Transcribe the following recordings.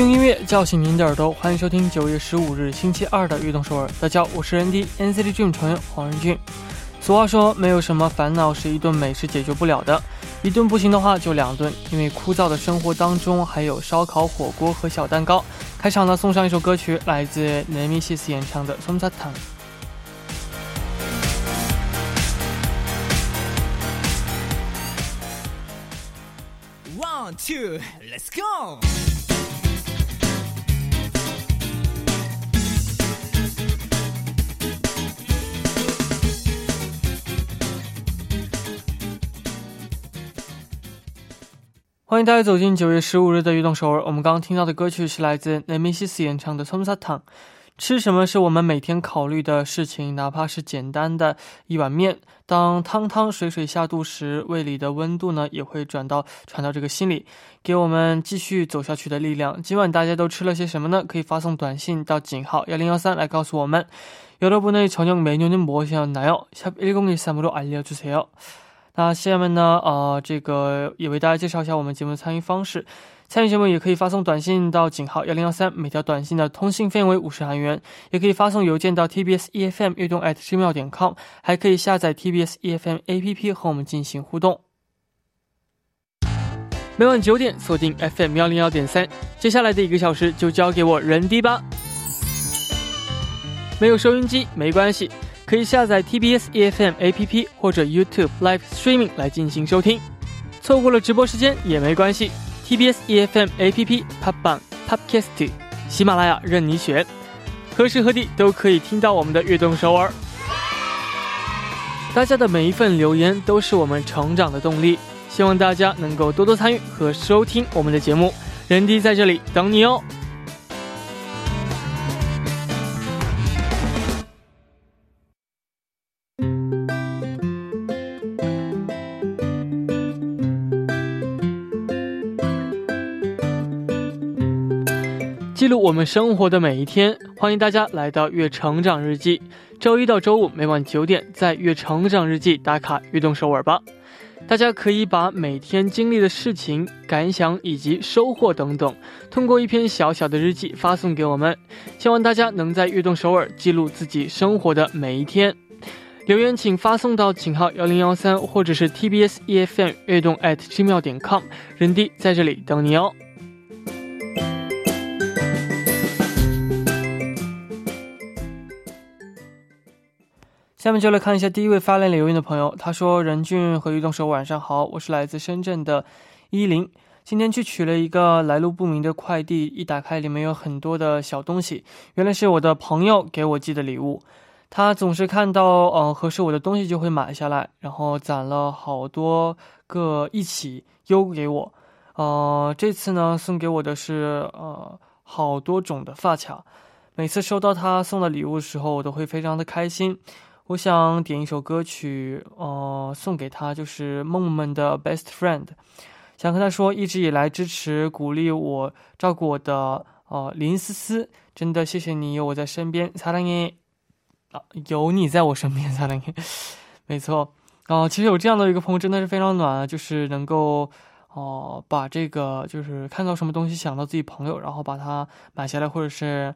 用音乐叫醒您的耳朵，欢迎收听九月十五日星期二的《运动首尔》。大家好，我是 ND NCT Dream 成员黄仁俊。俗话说，没有什么烦恼是一顿美食解决不了的，一顿不行的话就两顿，因为枯燥的生活当中还有烧烤、火锅和小蛋糕。开场呢，送上一首歌曲，来自 Nemesis 演唱的《松沙汤》。One, two, let's go!《欢迎大家走进九月十五日的悦动首尔。我们刚刚听到的歌曲是来自 Nemesis 演唱的《松沙汤》。吃什么是我们每天考虑的事情，哪怕是简单的一碗面，当汤汤水水下肚时，胃里的温度呢也会转到传到这个心里，给我们继续走下去的力量。今晚大家都吃了些什么呢？可以发送短信到井号幺零幺三来告诉我们。여러분의저녁메뉴는무엇이었나요？샵1013으로알려주세요。 那下面呢，呃，这个也为大家介绍一下我们节目的参与方式。参与节目也可以发送短信到井号幺零幺三，每条短信的通信费为五十韩元，也可以发送邮件到 tbs efm 悦动 at gmail 点 com，还可以下载 tbs efm app 和我们进行互动。每晚九点锁定 FM 幺零幺点三，接下来的一个小时就交给我人低吧。没有收音机没关系，可以下载 TBS EFM APP 或者 YouTube Live Streaming 来进行收听。错过了直播时间也没关系，TBS EFM APP、Pop 榜、Podcast、喜马拉雅任你选，何时何地都可以听到我们的悦动首尔。大家的每一份留言都是我们成长的动力，希望大家能够多多参与和收听我们的节目。人迪在这里等你哦。记录我们生活的每一天，欢迎大家来到《月成长日记》。周一到周五每晚九点，在《月成长日记》打卡悦动首尔吧。大家可以把每天经历的事情、感想以及收获等等，通过一篇小小的日记发送给我们。希望大家能在悦动首尔记录自己生活的每一天。留言请发送到井号幺零幺三，或者是 TBS EFM 悦动 at gmail 点 com，人弟在这里等你哦。下面就来看一下第一位发来留言的朋友，他说：“任俊和玉动手晚上好，我是来自深圳的依林，今天去取了一个来路不明的快递，一打开里面有很多的小东西，原来是我的朋友给我寄的礼物。他总是看到呃合适我的东西就会买下来，然后攒了好多个一起邮给我。呃，这次呢送给我的是呃好多种的发卡，每次收到他送的礼物的时候，我都会非常的开心。”我想点一首歌曲，呃，送给他，就是梦梦们的 Best Friend，想跟他说，一直以来支持、鼓励我、照顾我的，呃，林思思，真的谢谢你有我在身边，사랑 해， 啊，有你在我身边，사랑 해， 没错，啊、呃，其实有这样的一个朋友真的是非常暖，就是能够，哦、呃，把这个就是看到什么东西想到自己朋友，然后把它买下来，或者是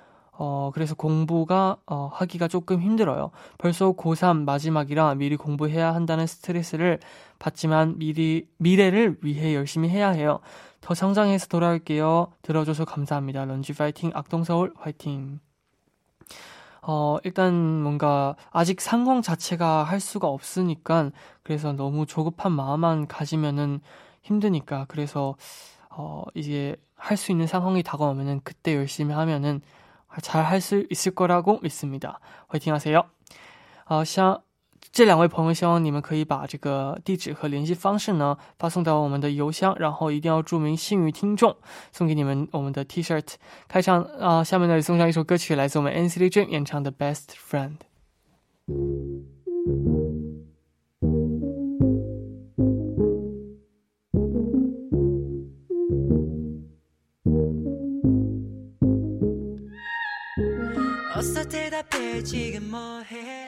어 그래서 공부가 어 하기가 조금 힘들어요 벌써 고3 마지막이라 미리 공부해야 한다는 스트레스를 받지만 미리 미래를 위해 열심히 해야 해요 더 성장해서 돌아올게요. 들어줘서 감사합니다. 런지 파이팅, 악동서울 파이팅. 어, 일단 뭔가 아직 상황 자체가 할 수가 없으니까 그래서 너무 조급한 마음만 가지면은 힘드니까 그래서 어, 이제 할 수 있는 상황이 다가오면은 그때 열심히 하면은 잘 할 수 있을 거라고 믿습니다. 화이팅 하세요. 어, 像这两位朋友，希望你们可以把这个地址和联系方式呢发送到我们的邮箱，然后一定要注明幸运听众，送给你们我们的 T 恤。开场啊、呃，下面呢送上一首歌曲，来自我们 NCT Dream 演唱的《Best Friend》。 지금 뭐해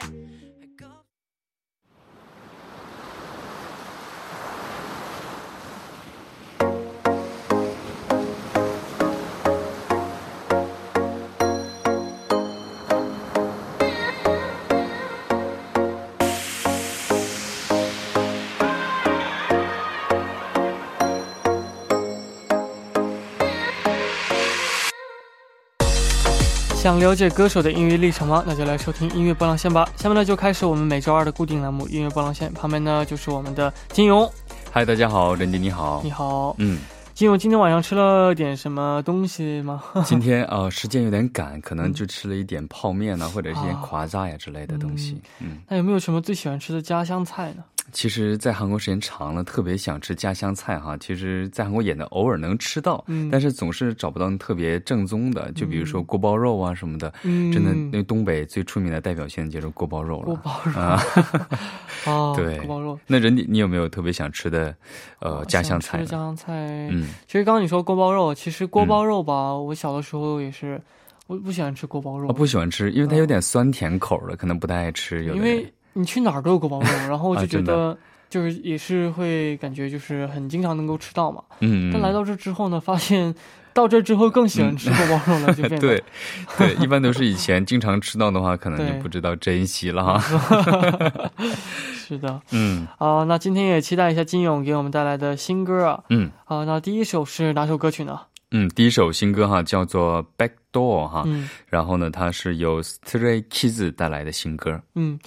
想了解歌手的音乐历程吗？那就来收听音乐波浪线吧。下面呢就开始我们每周二的固定栏目音乐波浪线，旁边呢就是我们的金勇。嗨，大家好，任迪你好。你好，嗯，金勇今天晚上吃了点什么东西吗？今天呃时间有点赶，可能就吃了一点泡面呢，或者一些啊夸炸呀之类的东西。嗯，那有没有什么最喜欢吃的家乡菜呢？其实，在韩国时间长了，特别想吃家乡菜哈。其实，在韩国也能偶尔能吃到，嗯但是总是找不到特别正宗的，就比如说锅包肉啊什么的。嗯真的，那东北最出名的代表性就是锅包肉了。锅包肉啊，哦，对锅包肉。那人你你有没有特别想吃的呃家乡菜家乡菜，嗯，其实刚刚你说锅包肉，其实锅包肉吧，我小的时候也是，我不喜欢吃锅包肉，我不喜欢吃，因为它有点酸甜口的，可能不太爱吃。有因为你去哪儿都有锅包肉，然后我就觉得就是也是会感觉就是很经常能够吃到嘛。嗯，但来到这之后呢，发现到这之后更喜欢吃锅包肉了，就变得 对，对，一般都是以前经常吃到的话，可能就不知道珍惜了哈。是的。嗯。啊、那今天也期待一下金勇给我们带来的新歌啊。嗯。啊、那第一首是哪首歌曲呢？嗯，第一首新歌哈叫做《Back Door》哈，嗯。然后呢，它是由 Stray Kids 带来的新歌。嗯，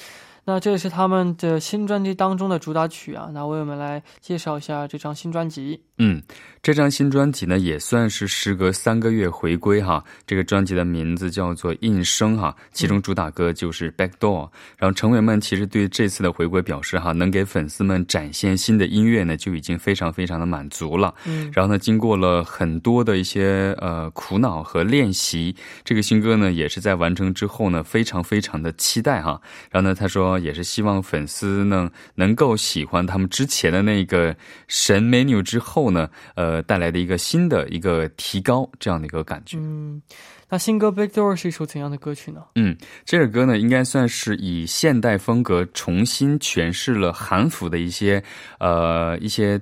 那这也是他们的新专辑当中的主打曲啊。那为我们来介绍一下这张新专辑。嗯，这张新专辑呢，也算是时隔三个月回归哈。这个专辑的名字叫做《应声》哈，其中主打歌就是《Back Door》。然后成员们其实对这次的回归表示哈，能给粉丝们展现新的音乐呢，就已经非常非常的满足了。嗯然后呢，经过了很多的一些呃苦恼和练习，这个新歌呢也是在完成之后呢，非常非常的期待哈。然后呢，他说也是希望粉丝呢能够喜欢他们之前的那个神 menu 之后呢，呃带来的一个新的一个提高这样的一个感觉。嗯，那新歌《Big Door》是一首怎样的歌曲呢？嗯，这首歌呢，应该算是以现代风格重新诠释了韩服的一些呃一些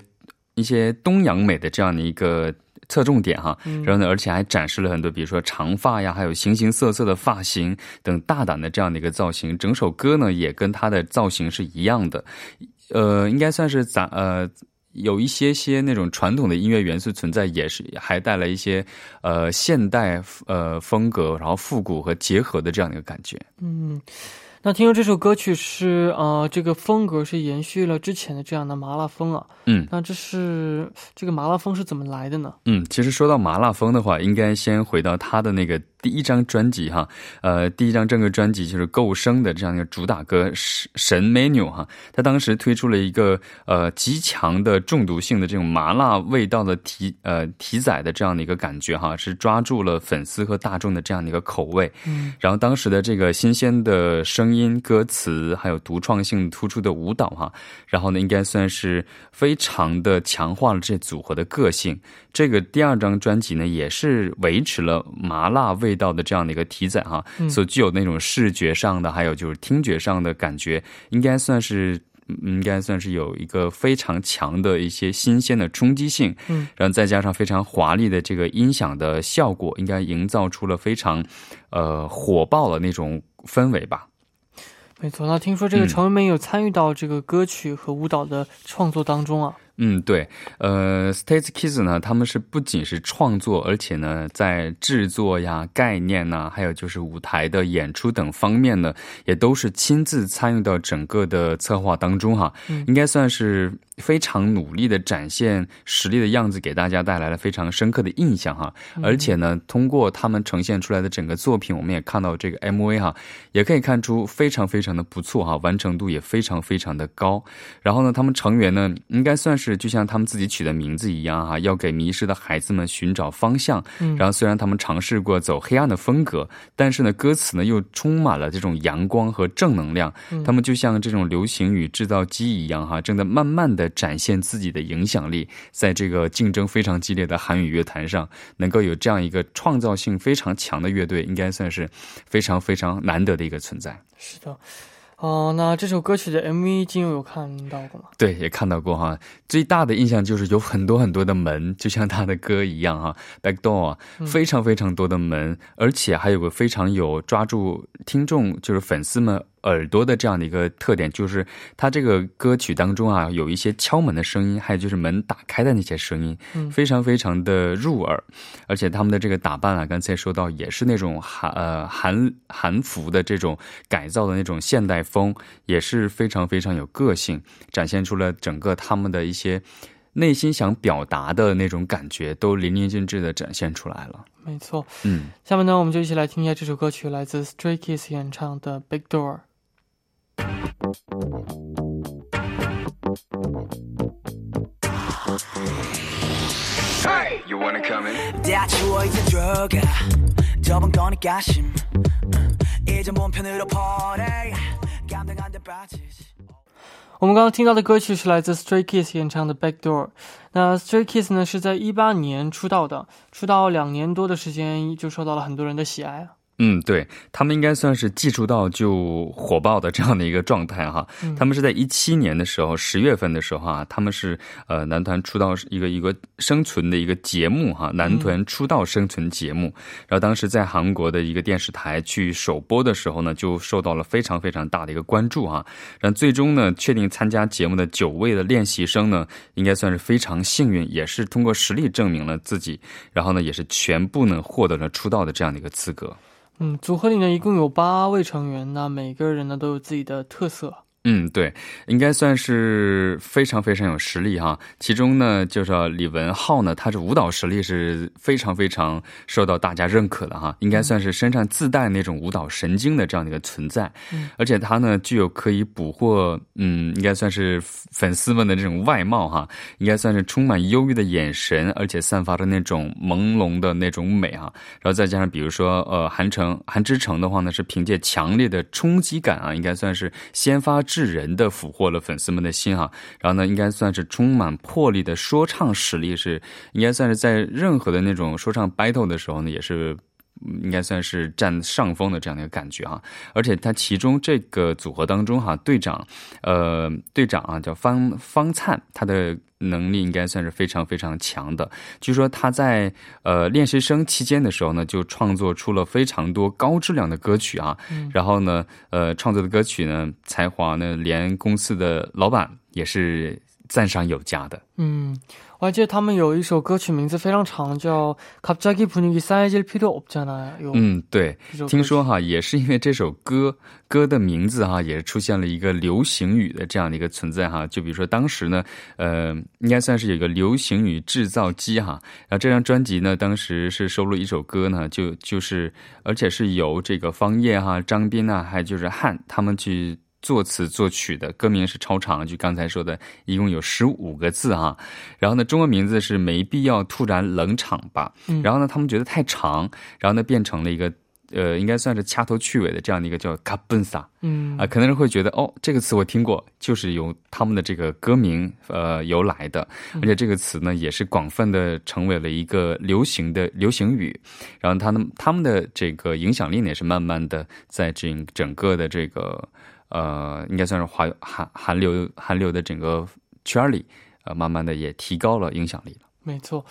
一些东洋美的这样的一个侧重点哈。然后呢，而且还展示了很多，比如说长发呀，还有形形色色的发型等大胆的这样的一个造型。整首歌呢，也跟它的造型是一样的，呃，应该算是咱呃。有一些些那种传统的音乐元素存在，也是还带来一些呃现代呃风格，然后复古和结合的这样的一个感觉。嗯，那听说这首歌曲是呃，这个风格是延续了之前的这样的麻辣风啊。嗯那这是这个麻辣风是怎么来的呢？嗯，其实说到麻辣风的话，应该先回到他的那个第一张专辑哈，呃，第一张正规专辑就是《够生》的这样一个主打歌《神神 menu》哈，他当时推出了一个呃极强的中毒性的这种麻辣味道的题呃题仔的这样的一个感觉哈，是抓住了粉丝和大众的这样的一个口味。嗯然后当时的这个新鲜的声音、歌词，还有独创性突出的舞蹈哈，然后呢，应该算是非常的强化了这组合的个性。这个第二张专辑呢，也是维持了麻辣味道的这样的一个题材哈，所具有那种视觉上的，还有就是听觉上的感觉，应该算是。嗯应该算是有一个非常强的一些新鲜的冲击性，嗯，然后再加上非常华丽的这个音响的效果，应该营造出了非常，呃，火爆的那种氛围吧。没错。那听说这个嗯成员们有参与到这个歌曲和舞蹈的创作当中啊。嗯，对，呃，States Kids 呢，他们是不仅是创作，而且呢，在制作呀、概念呐，还有就是舞台的演出等方面呢，也都是亲自参与到整个的策划当中哈。嗯应该算是非常努力的展现实力的样子，给大家带来了非常深刻的印象哈。而且呢，通过他们呈现出来的整个作品，我们也看到这个 MV 哈，也可以看出非常非常的不错哈，完成度也非常非常的高。然后呢，他们成员呢，应该算是是就像他们自己取的名字一样哈、要给迷失的孩子们寻找方向。嗯然后虽然他们尝试过走黑暗的风格，但是呢，歌词呢又充满了这种阳光和正能量。嗯他们就像这种流行语制造机一样哈、正在慢慢的展现自己的影响力，在这个竞争非常激烈的韩语乐坛上，能够有这样一个创造性非常强的乐队，应该算是非常非常难得的一个存在。是的。哦、那这首歌曲的 MV 金友有看到过吗？对，也看到过哈。最大的印象就是有很多很多的门，就像他的歌一样哈，back door 啊，非常非常多的门，而且还有个非常有抓住听众就是粉丝们耳朵的这样的一个特点，就是它这个歌曲当中啊有一些敲门的声音，还有就是门打开的那些声音，嗯非常非常的入耳。而且他们的这个打扮啊，刚才说到也是那种韩呃韩韩服的这种改造的那种现代风，也是非常非常有个性，展现出了整个他们的一些内心想表达的那种感觉，都淋漓尽致的展现出来了。没错。嗯，下面呢，我们就一起来听一下这首歌曲，来自 Stray Kids 演唱的《Big Door》。You wanna come in? 다 치워 이제 들어가 저번 거니까 심 이제 몸 편으로 보내 감당 안돼 빠지지 我们刚刚听到的歌曲是来自 Stray Kids 演唱的《Back Door》。那 Stray Kids 呢是在一八年出道的，出道两年多的时间就受到了很多人的喜爱啊。 嗯，对他们应该算是既出道就火爆的这样的一个状态哈。他们是在一七年的时候，十月份的时候啊，他们是呃男团出道一个一个生存的一个节目哈，男团出道生存节目。然后当时在韩国的一个电视台去首播的时候呢，就受到了非常非常大的一个关注哈。然后最终呢，确定参加节目的九位的练习生呢，应该算是非常幸运，也是通过实力证明了自己，然后呢，也是全部呢获得了出道的这样的一个资格。嗯，组合里呢一共有八位成员，那每个人呢都有自己的特色。嗯，对，应该算是非常非常有实力哈。其中呢，就是李文浩呢，他是舞蹈实力是非常非常受到大家认可的哈，应该算是身上自带那种舞蹈神经的这样的一个存在。嗯而且他呢，具有可以捕获，嗯，应该算是粉丝们的这种外貌哈，应该算是充满忧郁的眼神，而且散发着那种朦胧的那种美哈。然后再加上比如说，呃，韩城韩之城的话呢，是凭借强烈的冲击感啊，应该算是先发智人的俘获了粉丝们的心哈。然后呢，应该算是充满魄力的说唱实力是，应该算是在任何的那种说唱 battle 的时候呢，也是。嗯应该算是占上风的这样的一个感觉哈，而且他其中这个组合当中哈，队长，呃，队长啊叫方方灿，他的能力应该算是非常非常强的。据说他在呃练习生期间的时候呢，就创作出了非常多高质量的歌曲啊。然后呢，呃，创作的歌曲呢，才华呢，连公司的老板也是赞赏有加的。嗯，我还记得他们有一首歌曲名字非常长，叫《갑자기분위기싸해질필요없잖아요》。嗯，对这首歌，曲听说哈，也是因为这首歌歌的名字哈，也是出现了一个流行语的这样的一个存在哈。就比如说当时呢，呃，应该算是有一个流行语制造机哈。然后这张专辑呢，当时是收录一首歌呢，就就是而且是由这个方叶哈、张斌啊，还有就是汉他们去。 作词作曲的歌名是超长，就刚才说的，一共有十五个字哈。然后呢，中文名字是没必要突然冷场吧。然后呢，他们觉得太长，然后呢，变成了一个呃，应该算是掐头去尾的这样的一个叫卡本萨嗯啊。可能人会觉得哦，这个词我听过，就是由他们的这个歌名呃由来的，而且这个词呢也是广泛的成为了一个流行的流行语。然后他们他们的这个影响力呢也是慢慢的在整整个的这个。呃，应该算是华韩韩流韩流的整个圈里，呃，慢慢的也提高了影响力了。没错。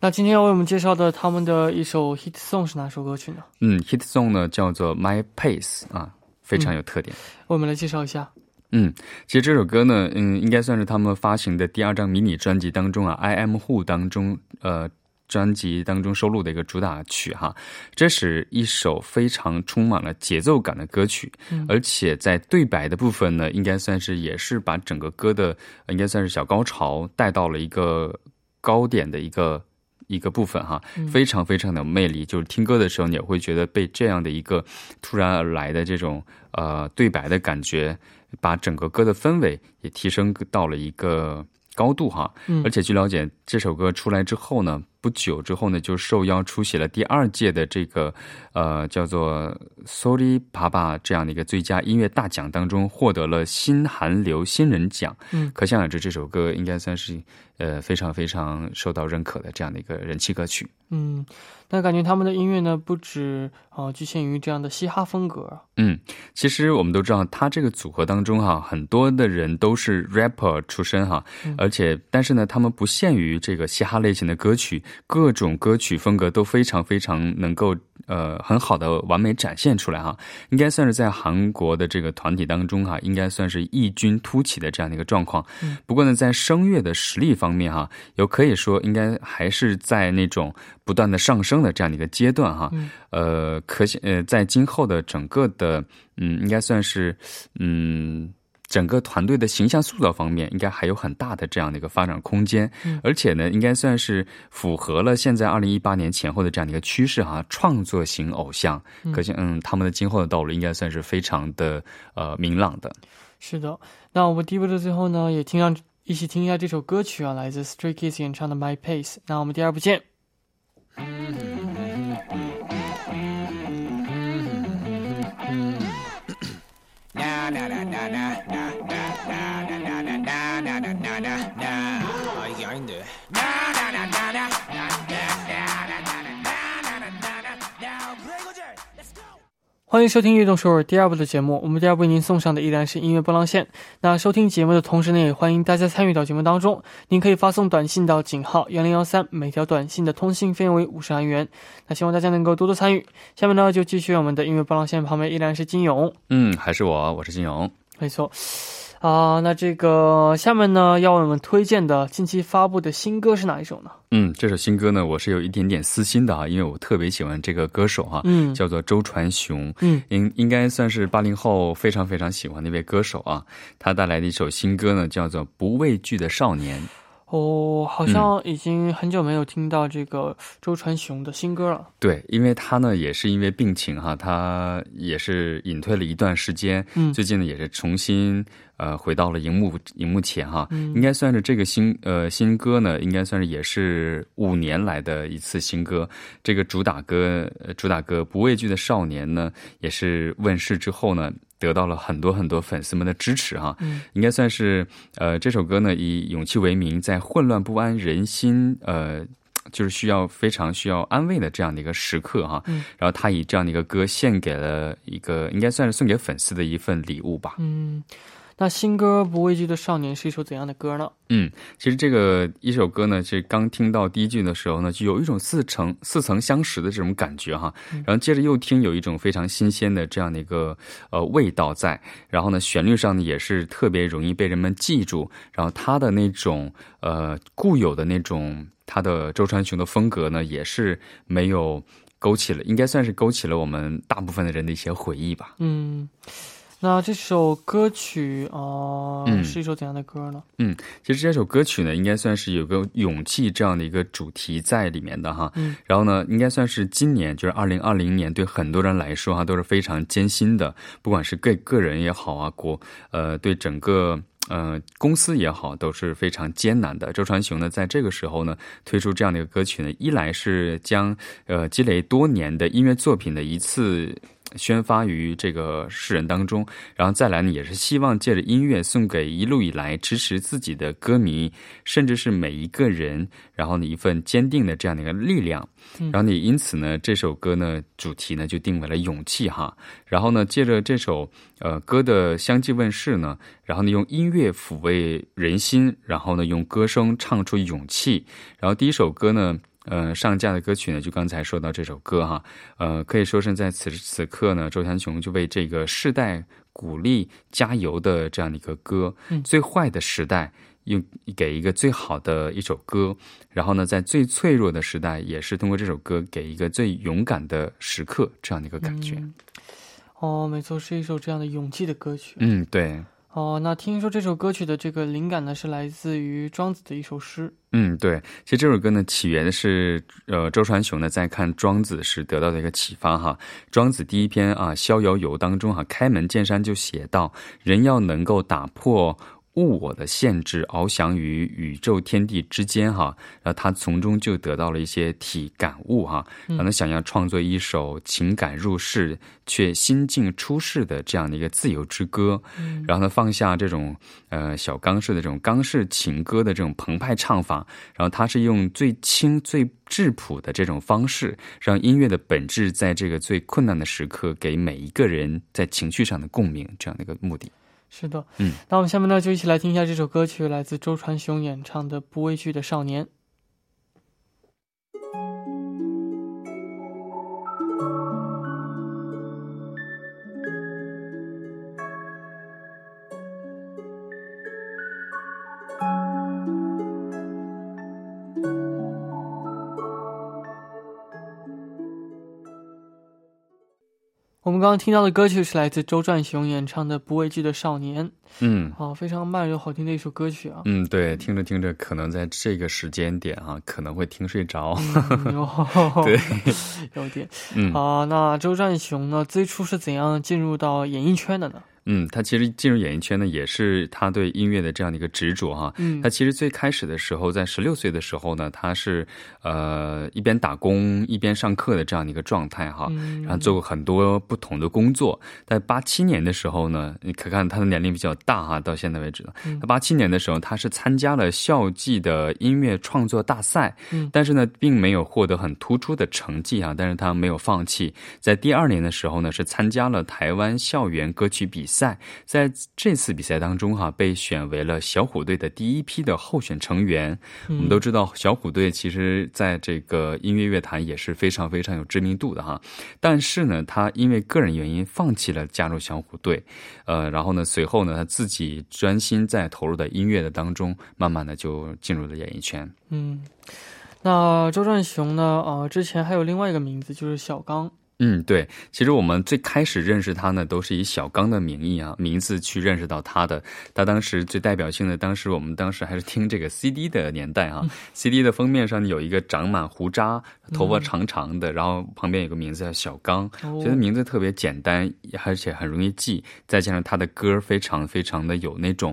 那今天要为我们介绍的他们的一首 hit song 是哪首歌曲呢？嗯，hit song 呢叫做 My Pace 啊，非常有特点。为我们来介绍一下。嗯，其实这首歌呢，嗯，应该算是他们发行的第二张迷你专辑当中啊，I Am Who 当中，呃。专辑当中收录的一个主打曲哈，这是一首非常充满了节奏感的歌曲，嗯而且在对白的部分呢，应该算是也是把整个歌的应该算是小高潮带到了一个高点的一个一个部分哈，非常非常的有魅力。就是听歌的时候，你也会觉得被这样的一个突然而来的这种呃对白的感觉，把整个歌的氛围也提升到了一个高度哈。嗯而且据了解，这首歌出来之后呢，不久之后呢，就受邀出席了第二届的这个呃叫做 Sorry Papa 这样的一个最佳音乐大奖当中，获得了新韩流新人奖。嗯可想而知，这首歌应该算是呃非常非常受到认可的这样的一个人气歌曲。嗯，那感觉他们的音乐呢，不止啊、呃局限于这样的嘻哈风格啊。嗯，其实我们都知道，他这个组合当中哈，很多的人都是 rapper 出身哈，而且但是呢，他们不限于这个嘻哈类型的歌曲，各种歌曲风格都非常非常能够呃很好的完美展现出来哈，应该算是在韩国的这个团体当中哈，应该算是异军突起的这样的一个状况。不过呢，在声乐的实力方面哈，有可以说应该还是在那种不断的上升的这样的一个阶段哈。呃，可想呃，在今后的整个的嗯，应该算是嗯。整个团队的形象塑造方面，应该还有很大的这样的一个发展空间，而且呢，应该算是符合了现在二零一八年前后的这样的一个趋势哈，创作型偶像，可见嗯，他们的今后的道路应该算是非常的呃明朗的。是的，那我们第一部的最后呢，也听上一起听一下这首歌曲啊，来自 Stray Kids 演唱的《My Pace》。那我们第二部见。欢迎收听《运动首尔》第二部的节目。我们第二部为您送上的依然是音乐波浪线。那收听节目的同时呢，也欢迎大家参与到节目当中。您可以发送短信到井号幺零幺三，每条短信的通信费用为五十韩元。那希望大家能够多多参与。下面呢，就继续我们的音乐波浪线，旁边依然是金勇。嗯，还是我，我是金勇。没错，啊、那这个下面呢，要为我们推荐的近期发布的新歌是哪一首呢？嗯，这首新歌呢，我是有一点点私心的啊，因为我特别喜欢这个歌手哈、嗯叫做周传雄，嗯，应应该算是八零后非常非常喜欢的一位歌手啊。他带来的一首新歌呢，叫做《不畏惧的少年》。哦，好像已经很久没有听到这个周传雄的新歌了。对，因为他呢也是因为病情哈，他也是隐退了一段时间，嗯最近呢也是重新呃回到了荧幕荧幕前哈，嗯应该算是这个新呃新歌呢，应该算是也是五年来的一次新歌。这个主打歌呃主打歌《不畏惧的少年》呢，也是问世之后呢。得到了很多很多粉丝们的支持哈，嗯应该算是呃这首歌呢以勇气为名，在混乱不安人心呃就是需要非常需要安慰的这样的一个时刻哈，嗯然后他以这样的一个歌献给了一个应该算是送给粉丝的一份礼物吧。嗯，那新歌《不畏惧的少年》是一首怎样的歌呢？嗯，其实这个一首歌呢，是刚听到第一句的时候呢，就有一种似曾似曾相识的这种感觉哈。然后接着又听，有一种非常新鲜的这样的一个呃味道在。然后呢，旋律上呢也是特别容易被人们记住。然后他的那种呃固有的那种他的周传雄的风格呢，也是没有勾起了，应该算是勾起了我们大部分的人的一些回忆吧。嗯，那这首歌曲啊、呃嗯是一首怎样的歌呢？嗯其实这首歌曲呢，应该算是有个勇气这样的一个主题在里面的哈。嗯，然后呢，应该算是今年就是二零二零年，对很多人来说哈都是非常艰辛的，不管是个个人也好啊，国呃对整个。呃，公司也好，都是非常艰难的。周传雄呢，在这个时候呢，推出这样的一个歌曲呢，一来是将呃积累多年的音乐作品的一次宣发于这个世人当中，然后再来呢，也是希望借着音乐送给一路以来支持自己的歌迷，甚至是每一个人，然后呢一份坚定的这样的一个力量。然后呢，因此呢，这首歌呢主题呢就定为了勇气哈。然后呢，借着这首呃歌的相继问世呢，然后呢用音乐抚慰人心，然后呢用歌声唱出勇气。然后第一首歌呢。呃，上架的歌曲呢，就刚才说到这首歌哈，呃，可以说是在此时此刻呢，周传雄就为这个世代鼓励加油的这样的一个歌，嗯。最坏的时代用给一个最好的一首歌，然后呢，在最脆弱的时代，也是通过这首歌给一个最勇敢的时刻这样的一个感觉。嗯。哦，没错，是一首这样的勇气的歌曲。嗯，对，哦，那听说这首歌曲的这个灵感呢，是来自于庄子的一首诗。嗯，对，其实这首歌呢，起源是呃周传雄呢在看庄子时得到的一个启发哈。庄子第一篇啊《逍遥游》当中哈，开门见山就写到，人要能够打破物我的限制，翱翔于宇宙天地之间哈，然后他从中就得到了一些体感悟哈，然后想要创作一首情感入世却心境出世的这样的一个自由之歌，然后呢放下这种呃小刚式的这种刚式情歌的这种澎湃唱法，然后他是用最轻最质朴的这种方式，让音乐的本质在这个最困难的时刻给每一个人在情绪上的共鸣，这样的一个目的。是的，嗯，那我们下面呢就一起来听一下这首歌曲，来自周传雄演唱的《不畏惧的少年》。刚刚听到的歌曲是来自周传雄演唱的《不畏惧的少年》。嗯好，非常慢又好听的一首歌曲啊。嗯，对，听着听着，可能在这个时间点啊、可能会听睡着。对，有点。嗯啊，那周传雄呢，最初是怎样进入到演艺圈的呢？嗯，他其实进入演艺圈呢，也是他对音乐的这样的一个执着哈。嗯他其实最开始的时候，在十六岁的时候呢，他是呃一边打工一边上课的这样的一个状态哈。嗯然后做过很多不同的工作。在八七年的时候呢，你可看他的年龄比较大哈，到现在为止了。嗯他八七年的时候，他是参加了校际的音乐创作大赛，嗯但是呢，并没有获得很突出的成绩啊。但是他没有放弃，在第二年的时候呢，是参加了台湾校园歌曲比赛，在这次比赛当中哈、被选为了小虎队的第一批的候选成员。我们都知道，小虎队其实在这个音乐乐坛也是非常非常有知名度的哈。但是呢，他因为个人原因放弃了加入小虎队，呃，然后呢，随后呢，他自己专心在投入的音乐的当中，慢慢的就进入了演艺圈。嗯，那周传雄呢？呃，之前还有另外一个名字，就是小刚。嗯，对，其实我们最开始认识他呢，都是以小刚的名义啊名字去认识到他的。他当时最代表性的，当时我们当时还是听这个 CD 的年代啊、c d 的封面上有一个长满胡渣、头发长长的，然后旁边有个名字叫小刚，哦觉得名字特别简单，而且很容易记，再加上他的歌非常非常的有那种。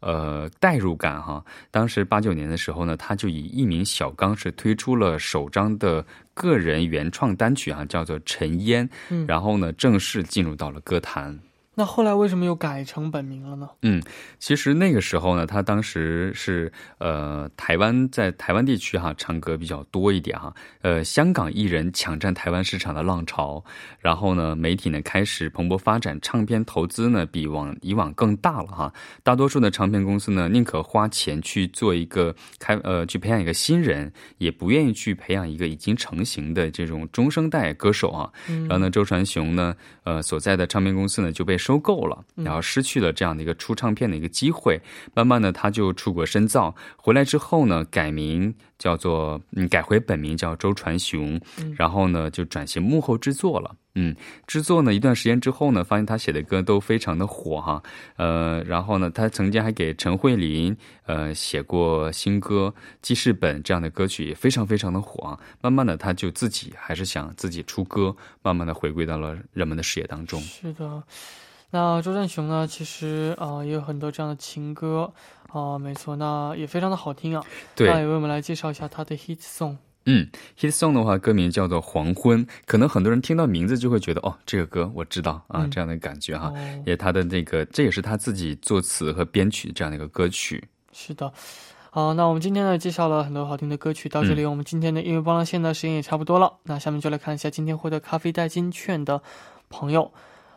呃，代入感哈。当时八九年的时候呢，他就以艺名小刚是推出了首张的个人原创单曲啊，叫做《尘烟》，嗯然后呢，正式进入到了歌坛。那后来为什么又改成本名了呢？嗯，其实那个时候呢，他当时是呃台湾在台湾地区哈唱歌比较多一点哈，呃香港艺人抢占台湾市场的浪潮，然后呢媒体呢开始蓬勃发展，唱片投资呢比往以往更大了哈，大多数的唱片公司呢宁可花钱去做一个开呃去培养一个新人，也不愿意去培养一个已经成型的这种中生代歌手啊。然后呢，周传雄呢呃所在的唱片公司呢就被收购了，然后失去了这样的一个出唱片的一个机会。慢慢的，他就出国深造，回来之后呢，改名叫做嗯，改回本名叫周传雄，然后呢就转型幕后制作了。嗯，制作呢一段时间之后呢，发现他写的歌都非常的火哈，呃，然后呢，他曾经还给陈慧琳呃写过新歌《记事本》这样的歌曲，也非常非常的火啊。慢慢的，他就自己还是想自己出歌，慢慢的回归到了人们的视野当中。是的，那周传雄呢，其实啊、呃也有很多这样的情歌啊、没错，那也非常的好听啊。对，那也为我们来介绍一下他的 hit song。嗯，Hit Song 的话，歌名叫做《黄昏》，可能很多人听到名字就会觉得，哦，这个歌我知道啊，嗯这样的感觉哈。哦，也他的那个，这也是他自己作词和编曲这样的一个歌曲。是的。好，那我们今天呢介绍了很多好听的歌曲，到这里我们今天的音乐帮浪线的时间也差不多了。那下面就来看一下今天获得咖啡代金券的朋友。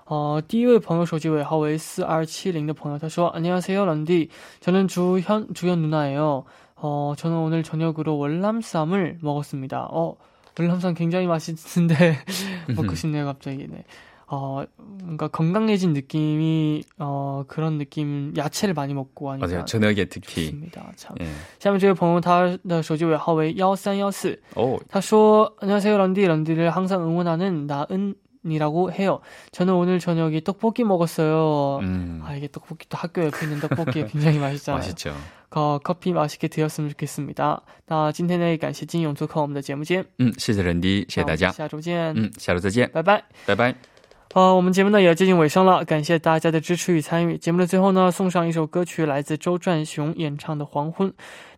呃，第一位朋友手机尾号为四二七零的朋友，他说：“안녕하세요 런디， 저는 주현 주현 누나예요. 어, 저는 오늘 저녁으로 월남쌈을 먹었습니다. 어, 월남쌈 굉장히 맛있는데 먹고 싶네요, 갑자기. 네. 어, 뭔가 건강해진 느낌이 어, 그런 느낌 야채를 많이 먹고 하니까 맞아요. 저녁에 특히. 좋습니다. 참. 嗯，下面这位朋友他的手机尾号为幺三幺四，哦，他说안녕하세요 런디 런디를 항상 응원하는 나은 이라고 해요. 저는 오늘 저녁에 떡볶이 먹었어요. 음, 아 이게 떡볶이 또 학교 옆에 있는 떡볶이 굉장히 맛있잖아요. 맛있죠. 어, 커피 맛있게 드셨으면 좋겠습니다. 那今天呢也感谢金勇做客我们的节目间，嗯，谢谢人迪，谢谢大家。那我们下周见，嗯，下周再见，拜拜。拜拜。 呃，我们节目呢也要接近尾声了，感谢大家的支持与参与。节目的最后呢，送上一首歌曲，来自周传雄演唱的《黄昏》。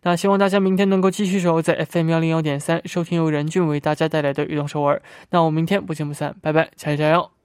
那希望大家明天能够继续守候在 FM 幺零幺点三，收听由任俊为大家带来的《运动首尔》。那我们明天不见不散，拜拜，加油加油！